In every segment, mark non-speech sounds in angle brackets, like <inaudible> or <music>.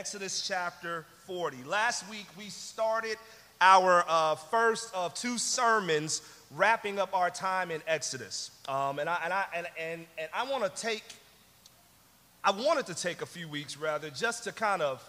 Exodus chapter 40. Last week we started our uh, first of two sermons wrapping up our time in Exodus. Um, and, I, and, I, and, and, and I want to take, I wanted to take a few weeks rather just to kind of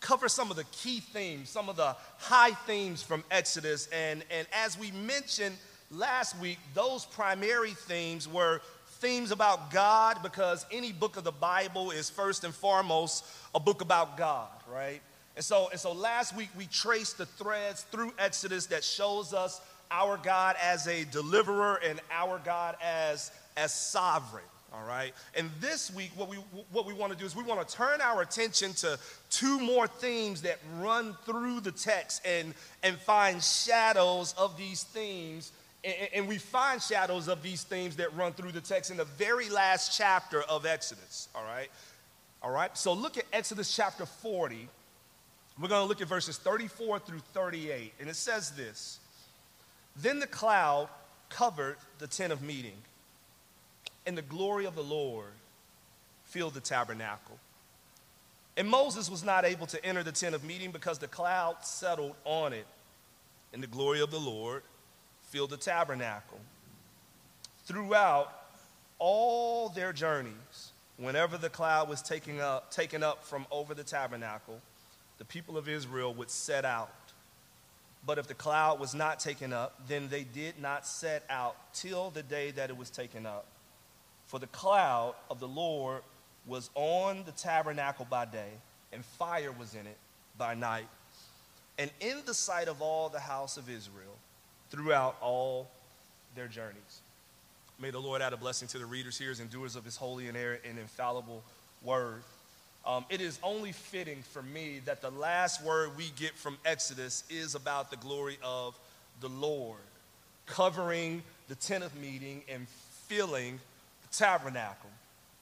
cover some of the key themes, some of the high themes from Exodus. And, and as we mentioned last week, those primary themes were themes about God because any book of the Bible is first and foremost a book about God, right? And so, and so last week we traced the threads through Exodus that shows us our God as a deliverer and our God as, as sovereign. All right. And this week, what we what we want to do is we want to turn our attention to two more themes that run through the text and and find shadows of these themes. And, we find shadows of these themes that run through the text in the very last chapter of Exodus. All right. All right. So look at Exodus chapter 40. We're going to look at verses 34 through 38. And it says this Then the cloud covered the tent of meeting and the glory of the Lord filled the tabernacle. And Moses was not able to enter the tent of meeting because the cloud settled on it, and the glory of the Lord filled the tabernacle. Throughout all their journeys, whenever the cloud was taken up, taken up from over the tabernacle, the people of Israel would set out. But if the cloud was not taken up, then they did not set out till the day that it was taken up. For the cloud of the Lord was on the tabernacle by day, and fire was in it by night. And in the sight of all the house of Israel, throughout all their journeys. May the Lord add a blessing to the readers, hearers, and doers of his holy and infallible word. Um, it is only fitting for me that the last word we get from Exodus is about the glory of the Lord, covering the tent of meeting and filling the tabernacle.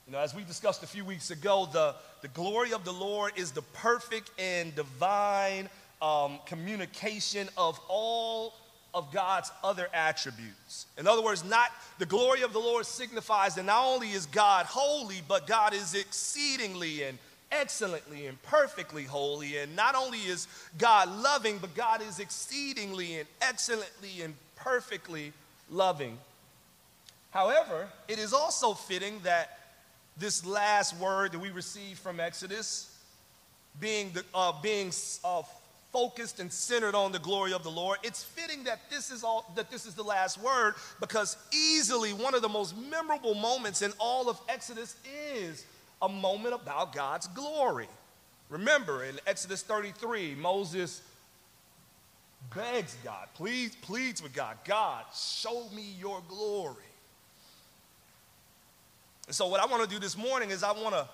You know, as we discussed a few weeks ago, the, the glory of the Lord is the perfect and divine um, communication of all of God's other attributes. In other words, not the glory of the Lord signifies that not only is God holy, but God is exceedingly and excellently and perfectly holy. And not only is God loving, but God is exceedingly and excellently and perfectly loving. However, it is also fitting that this last word that we receive from Exodus, being, the, uh, being uh, focused and centered on the glory of the Lord, it's fitting that this is all that this is the last word because easily one of the most memorable moments in all of Exodus is a moment about God's glory. Remember in Exodus 33, Moses begs God, please, pleads with God, God, show me your glory. And so, what I want to do this morning is I want to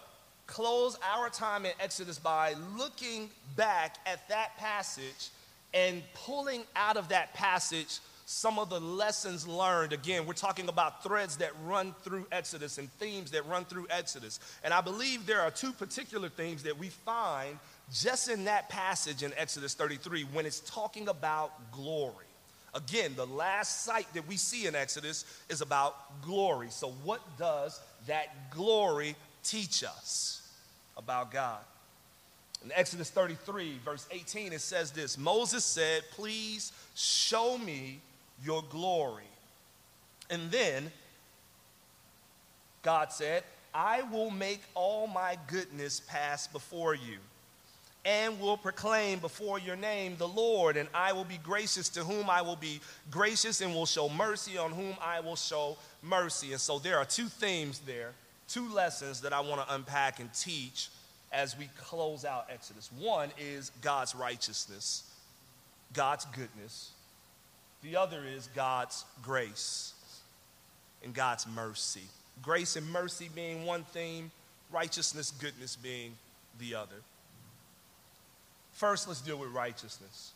close our time in Exodus by looking back at that passage and pulling out of that passage some of the lessons learned. Again, we're talking about threads that run through Exodus and themes that run through Exodus. And I believe there are two particular themes that we find just in that passage in Exodus 33 when it's talking about glory. Again, the last sight that we see in Exodus is about glory. So, what does that glory teach us about God? In Exodus 33, verse 18, it says this Moses said, Please show me your glory. And then God said, I will make all my goodness pass before you and will proclaim before your name the Lord, and I will be gracious to whom I will be gracious, and will show mercy on whom I will show mercy. And so there are two themes there, two lessons that I want to unpack and teach as we close out Exodus. One is God's righteousness, God's goodness. The other is God's grace and God's mercy. Grace and mercy being one theme, righteousness, goodness being the other. First, let's deal with righteousness.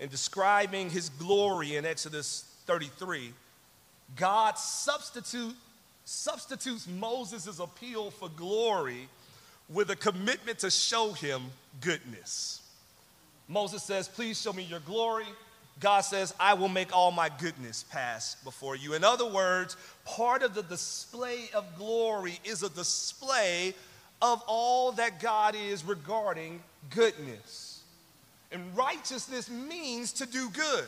In describing his glory in Exodus 33, God substitute, substitutes Moses' appeal for glory with a commitment to show him goodness. Moses says, Please show me your glory. God says, I will make all my goodness pass before you. In other words, part of the display of glory is a display of all that God is regarding goodness. And righteousness means to do good.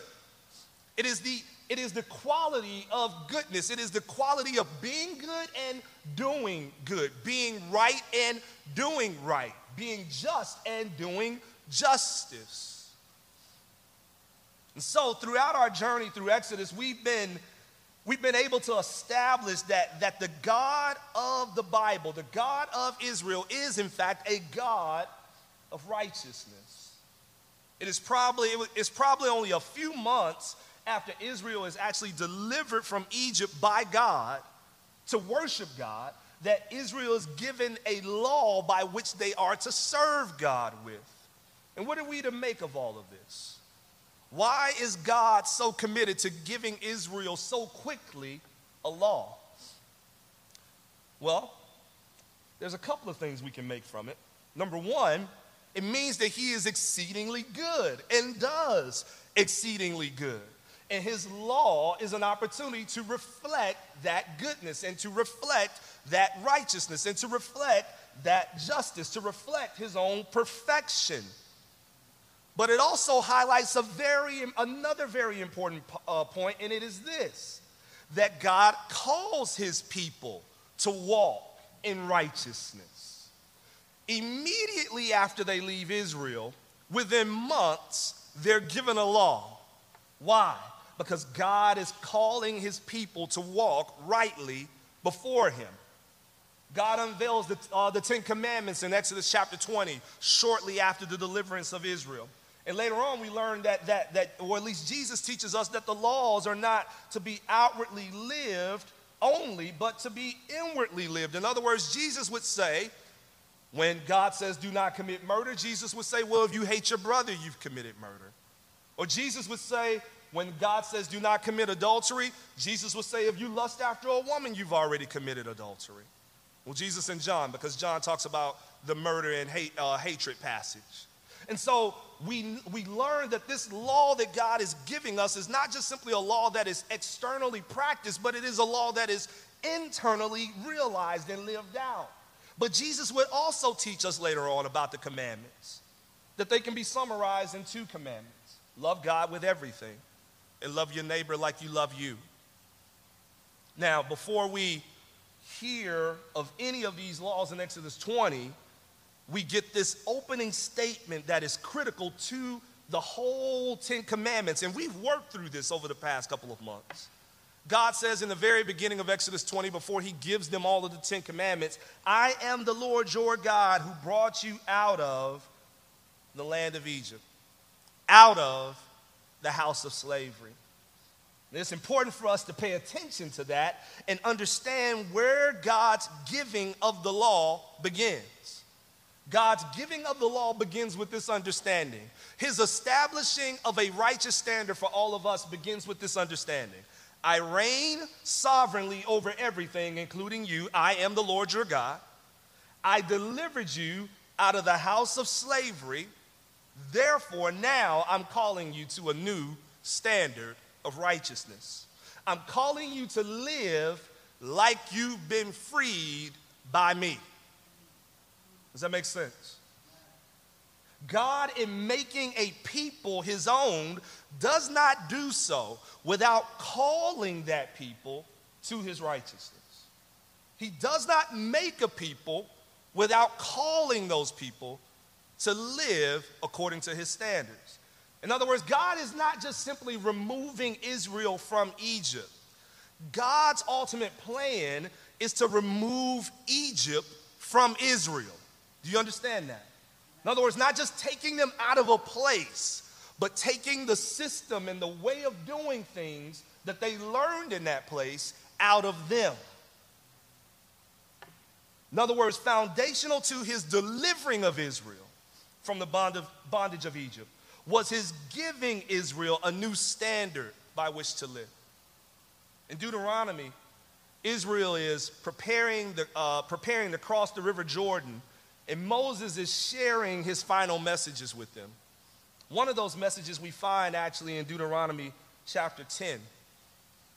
It is the it is the quality of goodness. It is the quality of being good and doing good, being right and doing right, being just and doing justice. And so, throughout our journey through Exodus, we've been, we've been able to establish that, that the God of the Bible, the God of Israel, is in fact a God of righteousness. It is probably, it's probably only a few months after Israel is actually delivered from Egypt by God to worship God that Israel is given a law by which they are to serve God with. And what are we to make of all of this? Why is God so committed to giving Israel so quickly a law? Well, there's a couple of things we can make from it. Number one, it means that he is exceedingly good and does exceedingly good. And his law is an opportunity to reflect that goodness and to reflect that righteousness and to reflect that justice, to reflect his own perfection. But it also highlights a very, another very important uh, point, and it is this that God calls his people to walk in righteousness. Immediately after they leave Israel, within months, they're given a law. Why? Because God is calling his people to walk rightly before him. God unveils the, uh, the Ten Commandments in Exodus chapter 20, shortly after the deliverance of Israel. And later on, we learn that, that, that, or at least Jesus teaches us that the laws are not to be outwardly lived only, but to be inwardly lived. In other words, Jesus would say, when God says, do not commit murder, Jesus would say, well, if you hate your brother, you've committed murder. Or Jesus would say, when God says, do not commit adultery, Jesus would say, if you lust after a woman, you've already committed adultery. Well, Jesus and John, because John talks about the murder and hate, uh, hatred passage. And so we, we learn that this law that God is giving us is not just simply a law that is externally practiced, but it is a law that is internally realized and lived out. But Jesus would also teach us later on about the commandments, that they can be summarized in two commandments love God with everything, and love your neighbor like you love you. Now, before we hear of any of these laws in Exodus 20, we get this opening statement that is critical to the whole Ten Commandments. And we've worked through this over the past couple of months. God says in the very beginning of Exodus 20, before he gives them all of the Ten Commandments, I am the Lord your God who brought you out of the land of Egypt, out of the house of slavery. And it's important for us to pay attention to that and understand where God's giving of the law begins. God's giving of the law begins with this understanding. His establishing of a righteous standard for all of us begins with this understanding. I reign sovereignly over everything, including you. I am the Lord your God. I delivered you out of the house of slavery. Therefore, now I'm calling you to a new standard of righteousness. I'm calling you to live like you've been freed by me. Does that make sense? God, in making a people his own, does not do so without calling that people to his righteousness. He does not make a people without calling those people to live according to his standards. In other words, God is not just simply removing Israel from Egypt. God's ultimate plan is to remove Egypt from Israel. Do you understand that? In other words, not just taking them out of a place, but taking the system and the way of doing things that they learned in that place out of them. In other words, foundational to his delivering of Israel from the bond of, bondage of Egypt was his giving Israel a new standard by which to live. In Deuteronomy, Israel is preparing, the, uh, preparing to cross the river Jordan and Moses is sharing his final messages with them. One of those messages we find actually in Deuteronomy chapter 10.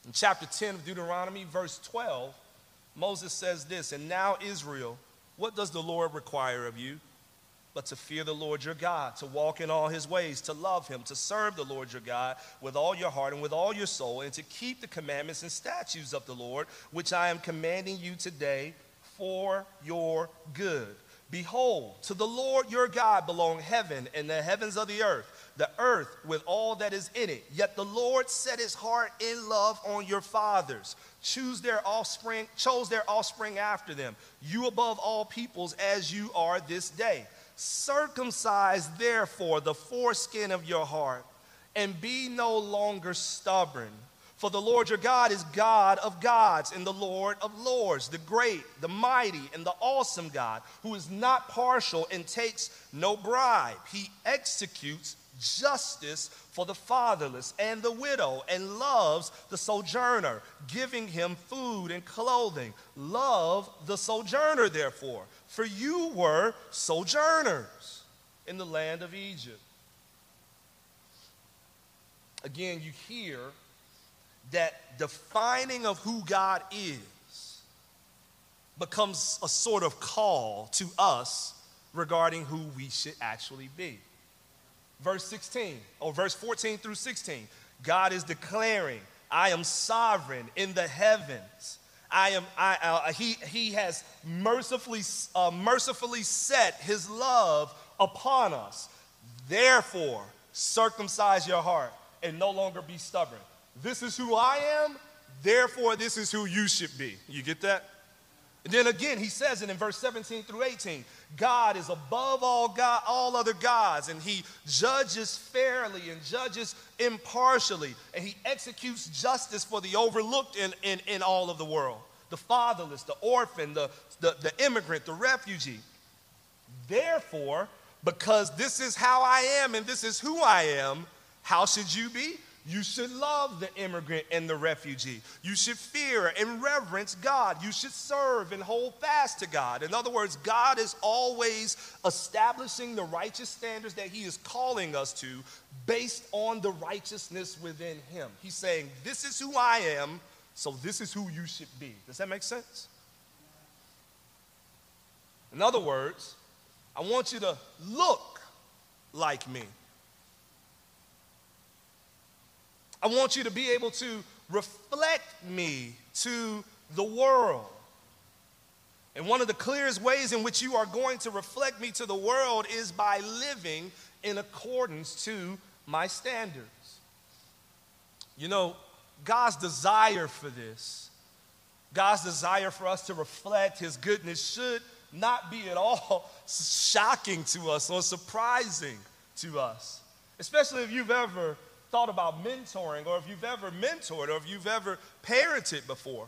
In chapter 10 of Deuteronomy, verse 12, Moses says this And now, Israel, What does the Lord require of you? But to fear the Lord your God, to walk in all his ways, to love him, to serve the Lord your God with all your heart and with all your soul, and to keep the commandments and statutes of the Lord, which I am commanding you today for your good. Behold, to the Lord your God belong heaven and the heavens of the earth the earth with all that is in it. Yet the Lord set his heart in love on your fathers, choose their offspring, chose their offspring after them, you above all peoples as you are this day. Circumcise therefore the foreskin of your heart, and be no longer stubborn. For the Lord your God is God of gods and the Lord of lords, the great, the mighty, and the awesome God, who is not partial and takes no bribe. He executes justice for the fatherless and the widow, and loves the sojourner, giving him food and clothing. Love the sojourner, therefore, for you were sojourners in the land of Egypt. Again, you hear that defining of who God is becomes a sort of call to us regarding who we should actually be verse 16, or verse 14 through 16. God is declaring, I am sovereign in the heavens. I am, I, uh, he, he has mercifully, uh, mercifully set his love upon us. Therefore, circumcise your heart and no longer be stubborn. This is who I am, therefore, this is who you should be. You get that? And then again, he says it in verse 17 through 18 God is above all, God, all other gods, and he judges fairly and judges impartially, and he executes justice for the overlooked in, in, in all of the world the fatherless, the orphan, the, the, the immigrant, the refugee. Therefore, because this is how I am and this is who I am, how should you be? You should love the immigrant and the refugee. You should fear and reverence God. You should serve and hold fast to God. In other words, God is always establishing the righteous standards that He is calling us to based on the righteousness within Him. He's saying, This is who I am, so this is who you should be. Does that make sense? In other words, I want you to look like me. I want you to be able to reflect me to the world. And one of the clearest ways in which you are going to reflect me to the world is by living in accordance to my standards. You know, God's desire for this, God's desire for us to reflect His goodness should not be at all <laughs> shocking to us or surprising to us, especially if you've ever thought about mentoring or if you've ever mentored or if you've ever parented before.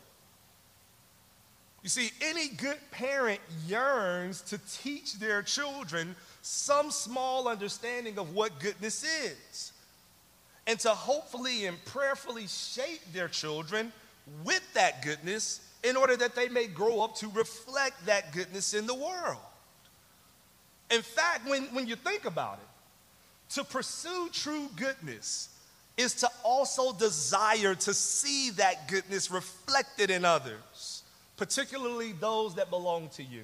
You see, any good parent yearns to teach their children some small understanding of what goodness is and to hopefully and prayerfully shape their children with that goodness in order that they may grow up to reflect that goodness in the world. In fact, when, when you think about it, to pursue true goodness is to also desire to see that goodness reflected in others, particularly those that belong to you.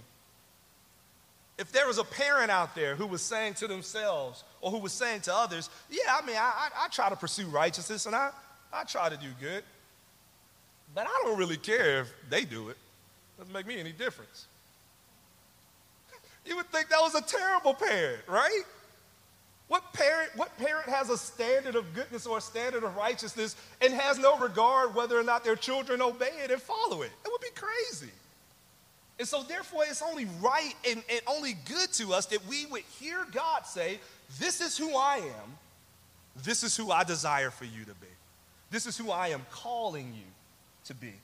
If there was a parent out there who was saying to themselves or who was saying to others, Yeah, I mean, I, I, I try to pursue righteousness and I, I try to do good, but I don't really care if they do it. Doesn't make me any difference. You would think that was a terrible parent, right? What parent, what parent has a standard of goodness or a standard of righteousness and has no regard whether or not their children obey it and follow it? It would be crazy. And so, therefore, it's only right and, and only good to us that we would hear God say, This is who I am. This is who I desire for you to be. This is who I am calling you to be.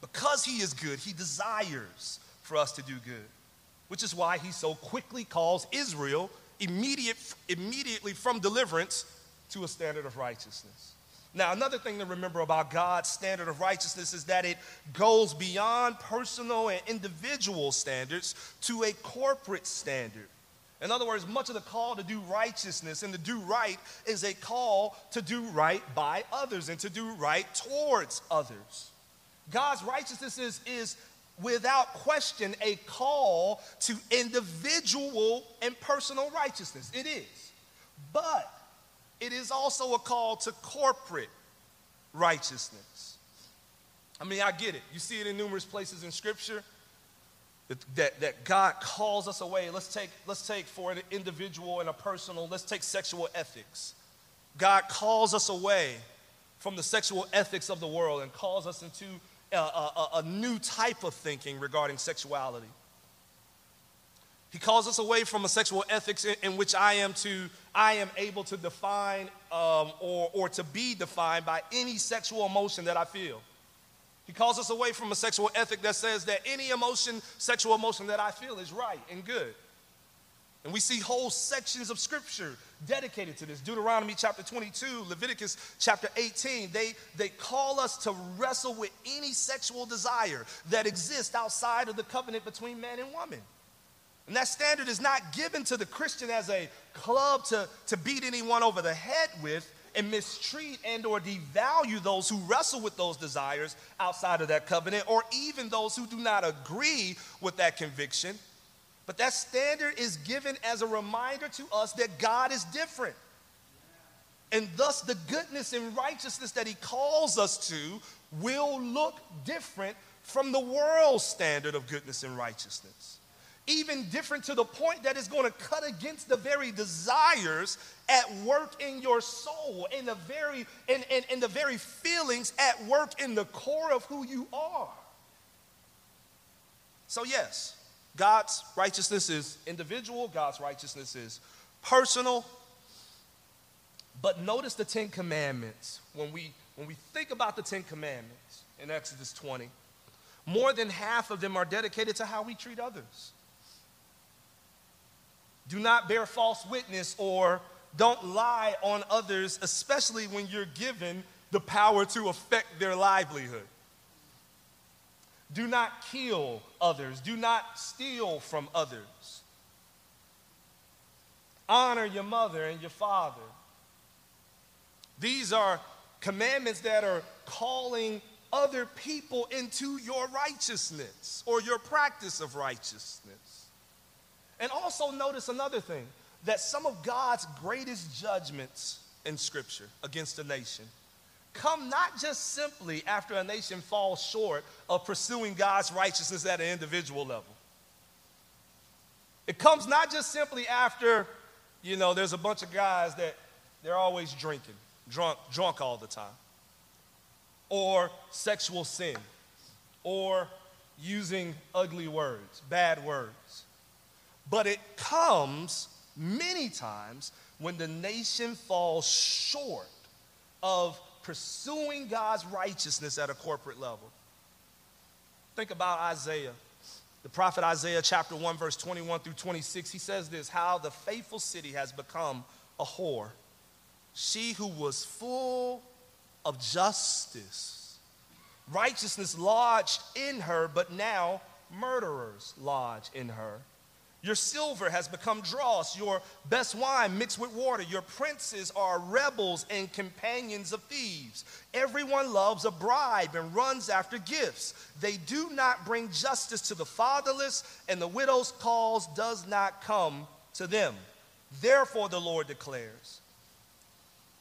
Because He is good, He desires for us to do good, which is why He so quickly calls Israel immediate, immediately from deliverance to a standard of righteousness. Now, another thing to remember about God's standard of righteousness is that it goes beyond personal and individual standards to a corporate standard. In other words, much of the call to do righteousness and to do right is a call to do right by others and to do right towards others. God's righteousness is, is without question, a call to individual and personal righteousness. It is. But it is also a call to corporate righteousness. I mean, I get it. You see it in numerous places in Scripture that, that, God calls us away. Let's take, let's take for an individual and a personal, let's take sexual ethics. God calls us away from the sexual ethics of the world and calls us into a, a, a new type of thinking regarding sexuality. He calls us away from a sexual ethics in, in which I am to I am able to define um, or, or to be defined by any sexual emotion that I feel. He calls us away from a sexual ethic that says that any emotion, sexual emotion that I feel is right and good. And we see whole sections of scripture dedicated to this. Deuteronomy chapter 22, Leviticus chapter 18. They, they call us to wrestle with any sexual desire that exists outside of the covenant between man and woman. And that standard is not given to the Christian as a club to, to beat anyone over the head with and mistreat and or devalue those who wrestle with those desires outside of that covenant or even those who do not agree with that conviction but that standard is given as a reminder to us that God is different. And thus, the goodness and righteousness that He calls us to will look different from the world's standard of goodness and righteousness. Even different to the point that it's going to cut against the very desires at work in your soul, and the very and, and, and the very feelings at work in the core of who you are. So, yes, God's righteousness is individual, God's righteousness is personal. But notice the Ten Commandments. When we, when we think about the Ten Commandments in Exodus 20, more than half of them are dedicated to how we treat others. Do not bear false witness or don't lie on others, especially when you're given the power to affect their livelihood. Do not kill others. Do not steal from others. Honor your mother and your father. These are commandments that are calling other people into your righteousness or your practice of righteousness. And also notice another thing that some of God's greatest judgments in Scripture against a nation come not just simply after a nation falls short of pursuing God's righteousness at an individual level. It comes not just simply after, you know, there's a bunch of guys that they're always drinking, drunk, drunk all the time, or sexual sin, or using ugly words, bad words. But it comes many times when the nation falls short of pursuing God's righteousness at a corporate level. Think about Isaiah. The prophet Isaiah, chapter 1, verse 21 through 26, he says this How the faithful city has become a whore. She who was full of justice, righteousness lodged in her, but now murderers lodge in her. Your silver has become dross, your best wine mixed with water. Your princes are rebels and companions of thieves. Everyone loves a bribe and runs after gifts. They do not bring justice to the fatherless, and the widow's cause does not come to them. Therefore, the Lord declares,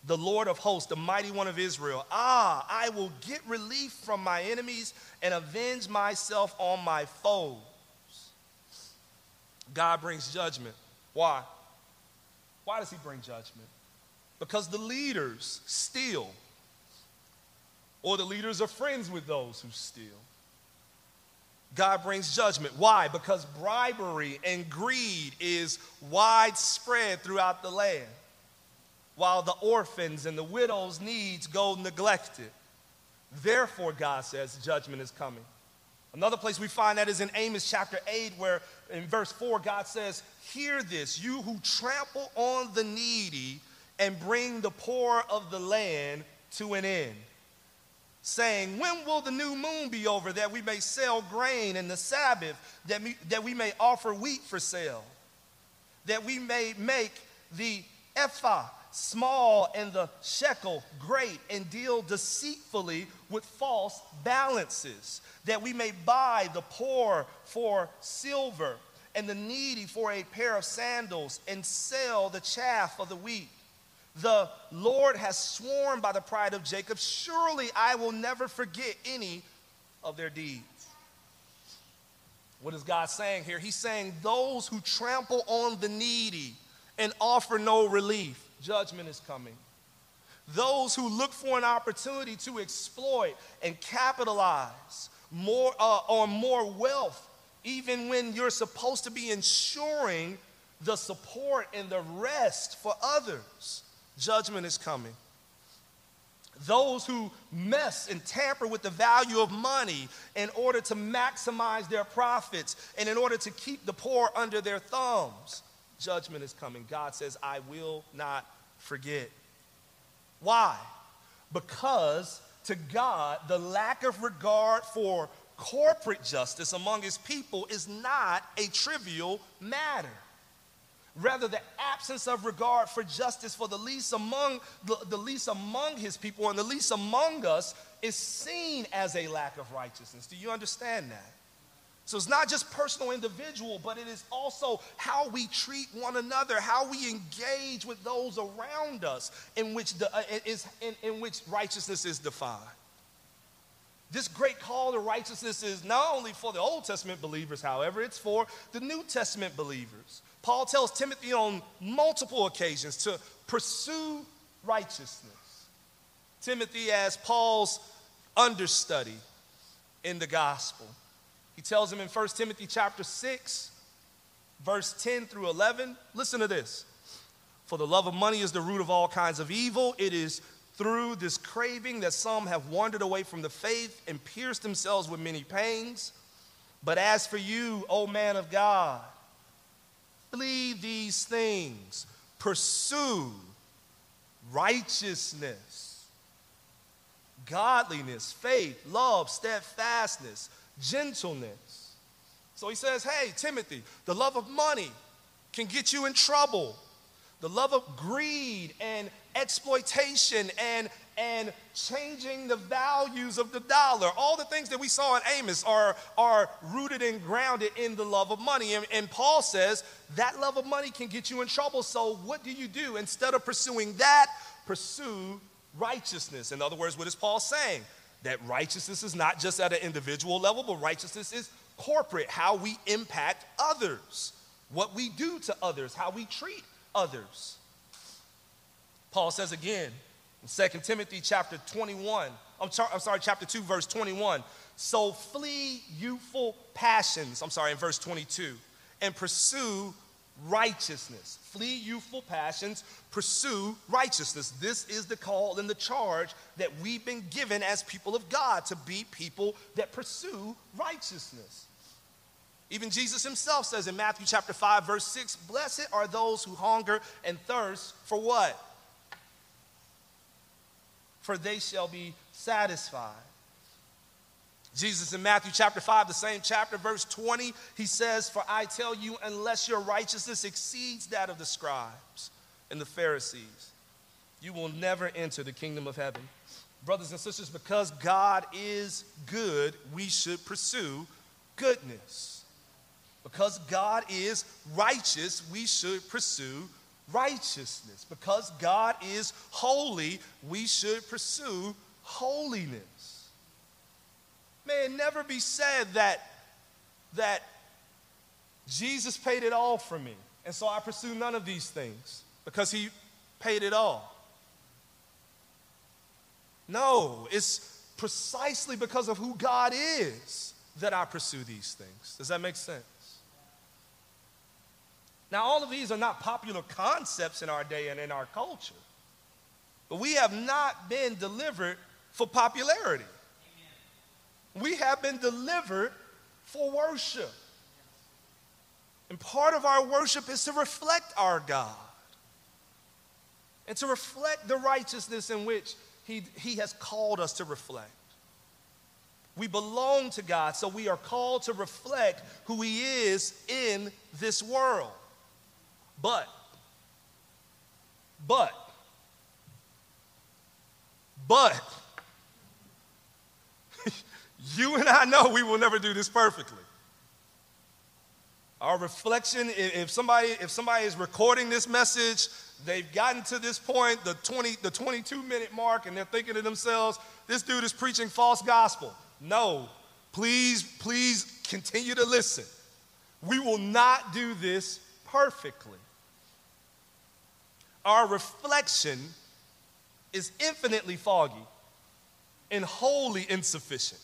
the Lord of hosts, the mighty one of Israel, ah, I will get relief from my enemies and avenge myself on my foes. God brings judgment. Why? Why does he bring judgment? Because the leaders steal, or the leaders are friends with those who steal. God brings judgment. Why? Because bribery and greed is widespread throughout the land, while the orphans and the widows' needs go neglected. Therefore, God says judgment is coming. Another place we find that is in Amos chapter 8, where in verse 4, God says, Hear this, you who trample on the needy and bring the poor of the land to an end. Saying, When will the new moon be over that we may sell grain and the Sabbath that that we may offer wheat for sale? That we may make the ephah small and the shekel great, and deal deceitfully with false balances, that we may buy the poor for silver and the needy for a pair of sandals, and sell the chaff of the wheat. The Lord has sworn by the pride of Jacob, surely I will never forget any of their deeds. What is God saying here? He's saying, Those who trample on the needy and offer no relief, judgment is coming. Those who look for an opportunity to exploit and capitalize more uh, on more wealth, even when you're supposed to be ensuring the support and the rest for others, judgment is coming. Those who mess and tamper with the value of money in order to maximize their profits and in order to keep the poor under their thumbs, judgment is coming. God says, I will not forget. Why? Because to God, the lack of regard for corporate justice among his people is not a trivial matter. Rather, the absence of regard for justice for the least among the, the, least among his people and the least among us is seen as a lack of righteousness. Do you understand that? So it's not just personal, individual, but it is also how we treat one another, how we engage with those around us, in which, the, uh, is, in, in which righteousness is defined. This great call to righteousness is not only for the Old Testament believers, however, it's for the New Testament believers. Paul tells Timothy on multiple occasions to pursue righteousness. Timothy, as Paul's understudy in the gospel. He tells him in 1 Timothy chapter 6, verse 10 through 11. Listen to this. For the love of money is the root of all kinds of evil. It is through this craving that some have wandered away from the faith and pierced themselves with many pains. But as for you, O man of God, flee these things, pursue righteousness, godliness, faith, love, steadfastness gentleness. So he says, Hey, Timothy, the love of money can get you in trouble. The love of greed and exploitation and, and changing the values of the dollar. All the things that we saw in Amos are, are rooted and grounded in the love of money. And, and Paul says that love of money can get you in trouble. So, what do you do? Instead of pursuing that, pursue righteousness. In other words, what is Paul saying? That righteousness is not just at an individual level, but righteousness is corporate, how we impact others, what we do to others, how we treat others. Paul says again in 2 Timothy chapter 21, I'm, I'm sorry, chapter 2, verse 21. So flee youthful passions, I'm sorry, in verse 22, and pursue righteousness. Flee youthful passions, pursue righteousness. This is the call and the charge that we've been given as people of God to be people that pursue righteousness. Even Jesus himself says in Matthew chapter 5 verse 6, "Blessed are those who hunger and thirst for what? For they shall be satisfied." Jesus in Matthew chapter 5, the same chapter, verse 20, he says, For I tell you, unless your righteousness exceeds that of the scribes and the Pharisees, you will never enter the kingdom of heaven. Brothers and sisters, because God is good, we should pursue goodness. Because God is righteous, we should pursue righteousness. Because God is holy, we should pursue holiness. May it never be said that, that Jesus paid it all for me, and so I pursue none of these things because he paid it all. No, it's precisely because of who God is that I pursue these things. Does that make sense? Now, all of these are not popular concepts in our day and in our culture, but we have not been delivered for popularity. We have been delivered for worship. And part of our worship is to reflect our God and to reflect the righteousness in which he, he has called us to reflect. We belong to God, so we are called to reflect who He is in this world. But But, but, you and I know we will never do this perfectly. Our reflection, if somebody, if somebody is recording this message, they've gotten to this point, the 20, the 22 minute mark, and they're thinking to themselves, this dude is preaching false gospel. No, please, please continue to listen. We will not do this perfectly. Our reflection is infinitely foggy and wholly insufficient.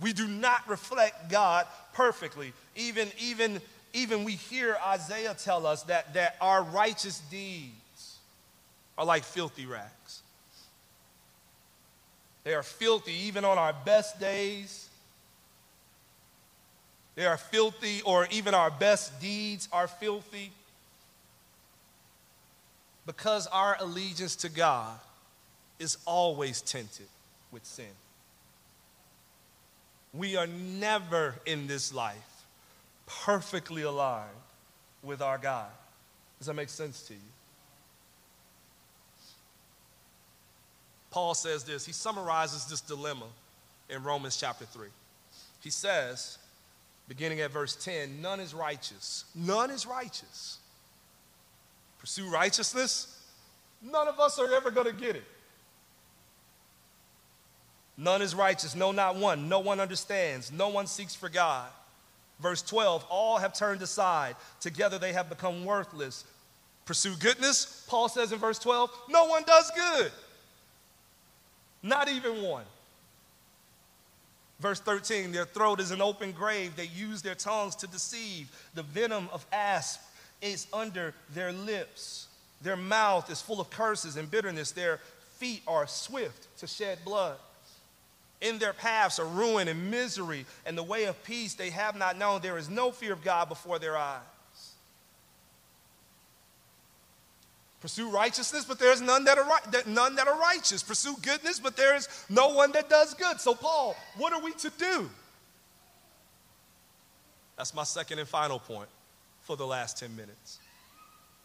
We do not reflect God perfectly. Even, even, even we hear Isaiah tell us that, that our righteous deeds are like filthy rags. They are filthy even on our best days. They are filthy, or even our best deeds are filthy. Because our allegiance to God is always tinted with sin. We are never in this life perfectly aligned with our God. Does that make sense to you? Paul says this, he summarizes this dilemma in Romans chapter 3. He says, beginning at verse 10, none is righteous. None is righteous. Pursue righteousness? None of us are ever going to get it. None is righteous, no, not one. No one understands. No one seeks for God. Verse 12, all have turned aside. Together they have become worthless. Pursue goodness, Paul says in verse 12, no one does good. Not even one. Verse 13, their throat is an open grave. They use their tongues to deceive. The venom of asp is under their lips. Their mouth is full of curses and bitterness. Their feet are swift to shed blood. In their paths are ruin and misery, and the way of peace they have not known. There is no fear of God before their eyes. Pursue righteousness, but there's none that are right, none that are righteous. Pursue goodness, but there is no one that does good. So, Paul, what are we to do? That's my second and final point for the last 10 minutes.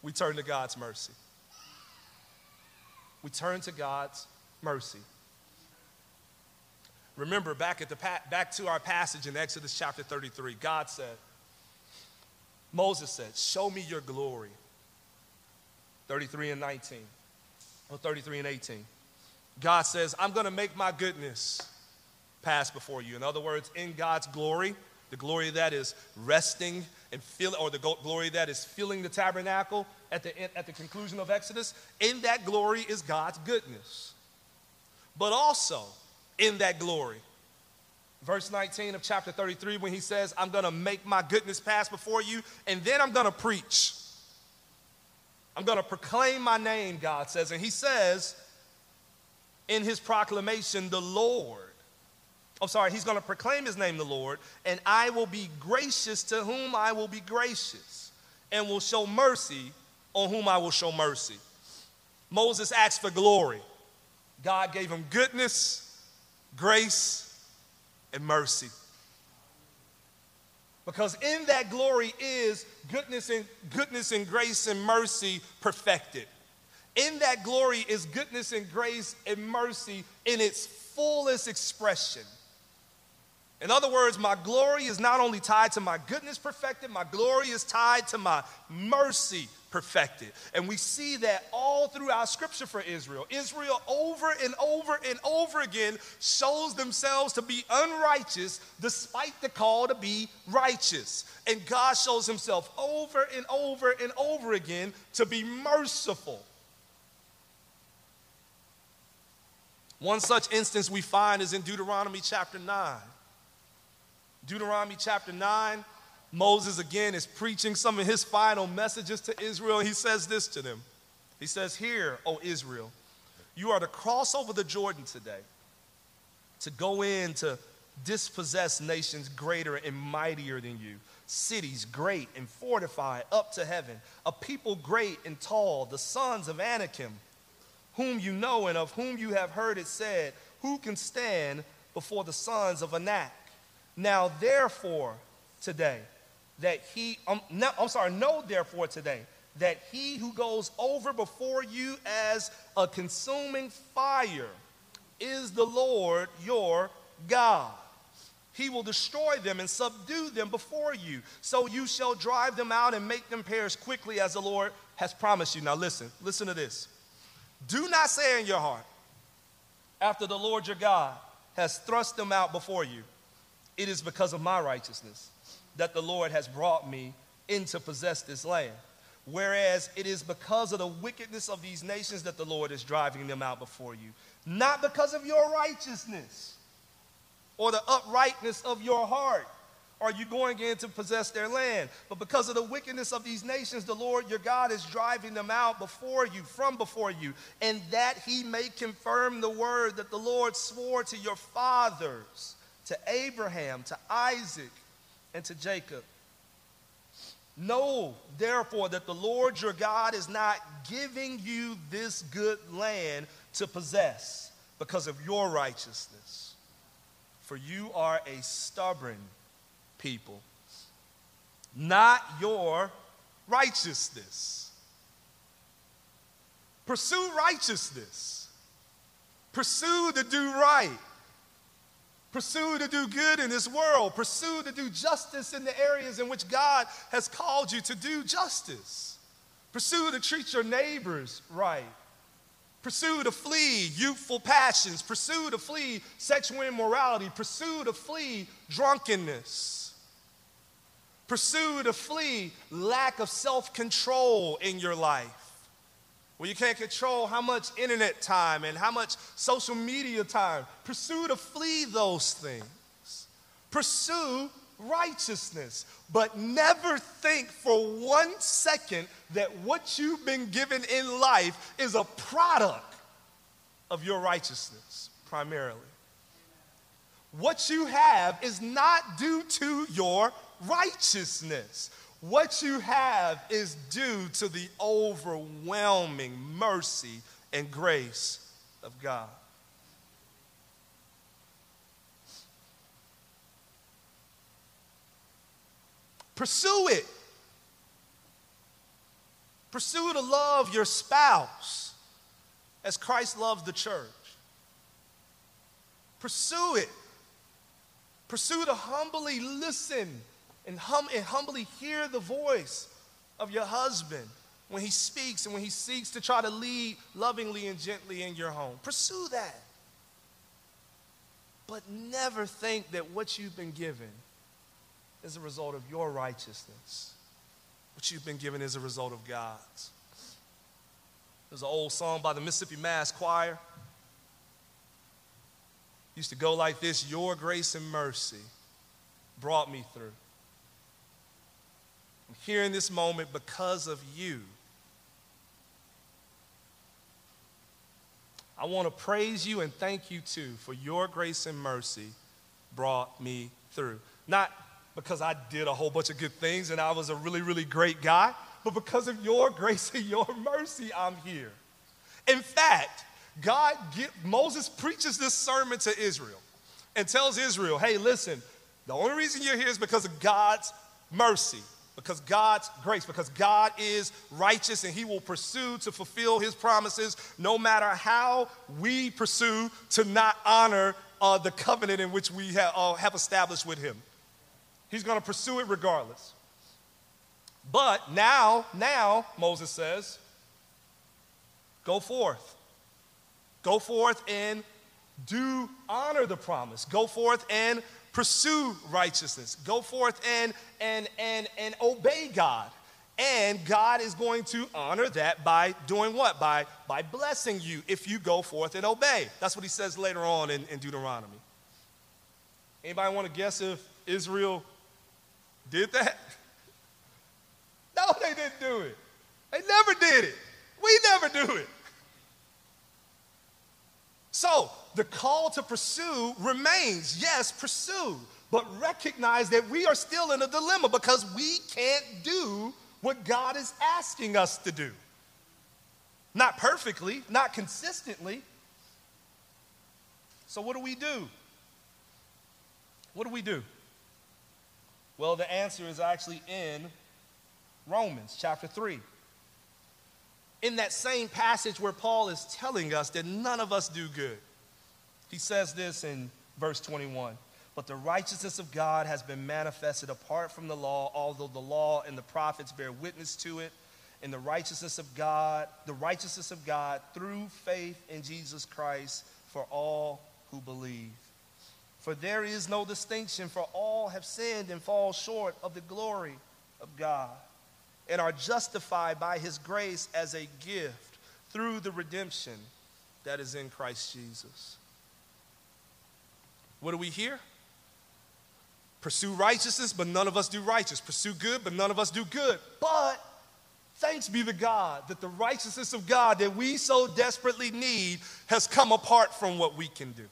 We turn to God's mercy. We turn to God's mercy. Remember, back, at the, back to our passage in Exodus chapter 33, God said, Moses said, Show me your glory. 33 and 19, or 33 and 18. God says, I'm going to make my goodness pass before you. In other words, in God's glory, the glory that is resting and feel, or the glory that is filling the tabernacle at the, at the conclusion of Exodus, in that glory is God's goodness. But also, in that glory. Verse 19 of chapter 33, when he says, I'm gonna make my goodness pass before you, and then I'm gonna preach. I'm gonna proclaim my name, God says. And he says in his proclamation, the Lord. I'm sorry, he's gonna proclaim his name, the Lord, and I will be gracious to whom I will be gracious, and will show mercy on whom I will show mercy. Moses asked for glory. God gave him goodness grace, and mercy. Because in that glory is goodness and goodness and grace and mercy perfected. In that glory is goodness and grace and mercy in its fullest expression. In other words, my glory is not only tied to my goodness perfected, my glory is tied to my mercy perfected. And we see that all throughout scripture for Israel. Israel over and over and over again shows themselves to be unrighteous despite the call to be righteous. And God shows himself over and over and over again to be merciful. One such instance we find is in Deuteronomy chapter 9. Deuteronomy chapter 9, Moses again is preaching some of his final messages to Israel. He says this to them He says, Hear, O Israel, you are to cross over the Jordan today, to go in to dispossess nations greater and mightier than you, cities great and fortified up to heaven, a people great and tall, the sons of Anakim, whom you know and of whom you have heard it said, Who can stand before the sons of Anak? Now, therefore, today, that he, um, no, I'm sorry, know therefore today that he who goes over before you as a consuming fire is the Lord your God. He will destroy them and subdue them before you. So you shall drive them out and make them perish quickly as the Lord has promised you. Now listen, listen to this. Do not say in your heart, after the Lord your God has thrust them out before you, it is because of my righteousness that the Lord has brought me in to possess this land. Whereas it is because of the wickedness of these nations that the Lord is driving them out before you, not because of your righteousness or the uprightness of your heart are you going in to possess their land. But because of the wickedness of these nations, the Lord your God is driving them out before you, from before you, and that he may confirm the word that the Lord swore to your fathers, to Abraham, to Isaac, and to Jacob. Know, therefore, that the Lord your God is not giving you this good land to possess because of your righteousness, for you are a stubborn people, not your righteousness. Pursue righteousness. Pursue to do right. Pursue to do good in this world. Pursue to do justice in the areas in which God has called you to do justice. Pursue to treat your neighbors right. Pursue to flee youthful passions. Pursue to flee sexual immorality. Pursue to flee drunkenness. Pursue to flee lack of self control in your life. Where you can't control how much internet time and how much social media time. Pursue to flee those things. Pursue righteousness. But never think for one second that what you've been given in life is a product of your righteousness, primarily. What you have is not due to your righteousness. What you have is due to the overwhelming mercy and grace of God. Pursue it. Pursue to love your spouse as Christ loves the church. Pursue it. Pursue to humbly listen and, hum, and humbly hear the voice of your husband when he speaks and when he seeks to try to lead lovingly and gently in your home. Pursue that. But never think that what you've been given is a result of your righteousness. What you've been given is a result of God's. There's an old song by the Mississippi Mass Choir. Used to go like this Your grace and mercy brought me through. I'm here in this moment because of you. I want to praise you and thank you too for your grace and mercy brought me through. Not because I did a whole bunch of good things and I was a really, really great guy, but because of your grace and your mercy, I'm here. In fact, God, get, Moses preaches this sermon to Israel and tells Israel, hey, listen, the only reason you're here is because of God's mercy because God's grace, because God is righteous and He will pursue to fulfill His promises no matter how we pursue to not honor uh, the covenant in which we uh, have established with Him. He's going to pursue it regardless. But now, now, Moses says, go forth. Go forth and do honor the promise. Go forth and pursue righteousness. Go forth and, and, and, and obey God. And God is going to honor that by doing what? By, by blessing you if you go forth and obey. That's what he says later on in, in Deuteronomy. Anybody want to guess if Israel did that? <laughs> No, they didn't do it. They never did it. We never do it. So, the call to pursue remains yes, pursue, but recognize that we are still in a dilemma because we can't do what God is asking us to do. Not perfectly, not consistently. So, what do we do? What do we do? Well, the answer is actually in Romans chapter 3. in that same passage where Paul is telling us that none of us do good. He says this in verse 21 But the righteousness of God has been manifested apart from the law, although the law and the prophets bear witness to it. In the righteousness of God, the righteousness of God through faith in Jesus Christ for all who believe. For there is no distinction, for all have sinned and fall short of the glory of God and are justified by his grace as a gift through the redemption that is in Christ Jesus. What do we hear? Pursue righteousness, but none of us do righteous. Pursue good, but none of us do good. But thanks be to God that the righteousness of God that we so desperately need has come apart from what we can do.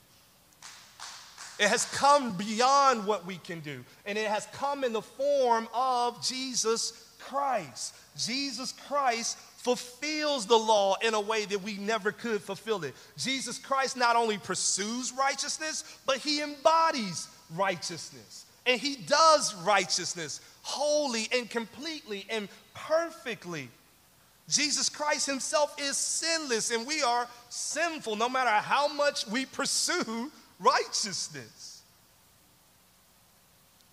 It has come beyond what we can do, and it has come in the form of Jesus Christ. Jesus Christ fulfills the law in a way that we never could fulfill it. Jesus Christ not only pursues righteousness, but he embodies righteousness. And he does righteousness wholly and completely and perfectly. Jesus Christ himself is sinless, and we are sinful no matter how much we pursue righteousness.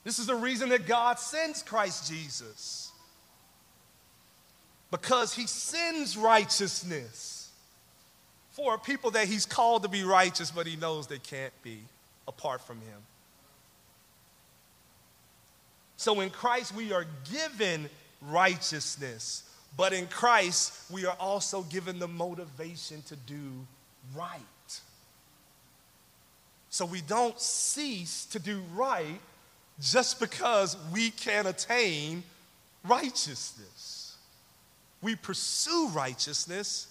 This is the reason that God sends Christ Jesus because he sends righteousness for people that he's called to be righteous, but he knows they can't be apart from him. So in Christ, we are given righteousness, but in Christ, we are also given the motivation to do right. So we don't cease to do right just because we can attain righteousness. We pursue righteousness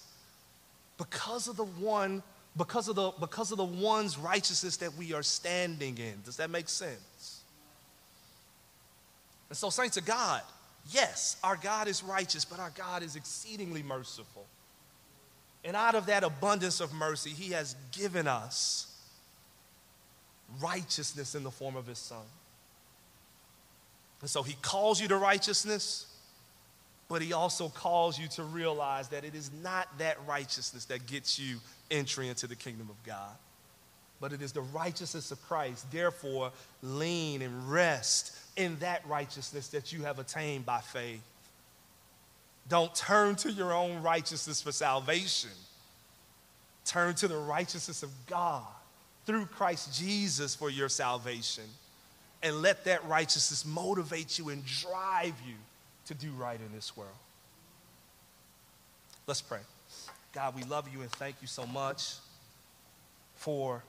because of the one, because of the, because of the one's righteousness that we are standing in. Does that make sense? And so, saints of God, yes, our God is righteous, but our God is exceedingly merciful. And out of that abundance of mercy, He has given us righteousness in the form of His Son. And so He calls you to righteousness but he also calls you to realize that it is not that righteousness that gets you entry into the kingdom of God, but it is the righteousness of Christ. Therefore, lean and rest in that righteousness that you have attained by faith. Don't turn to your own righteousness for salvation. Turn to the righteousness of God through Christ Jesus for your salvation. And let that righteousness motivate you and drive you to do right in this world. Let's pray. God, we love you and thank you so much for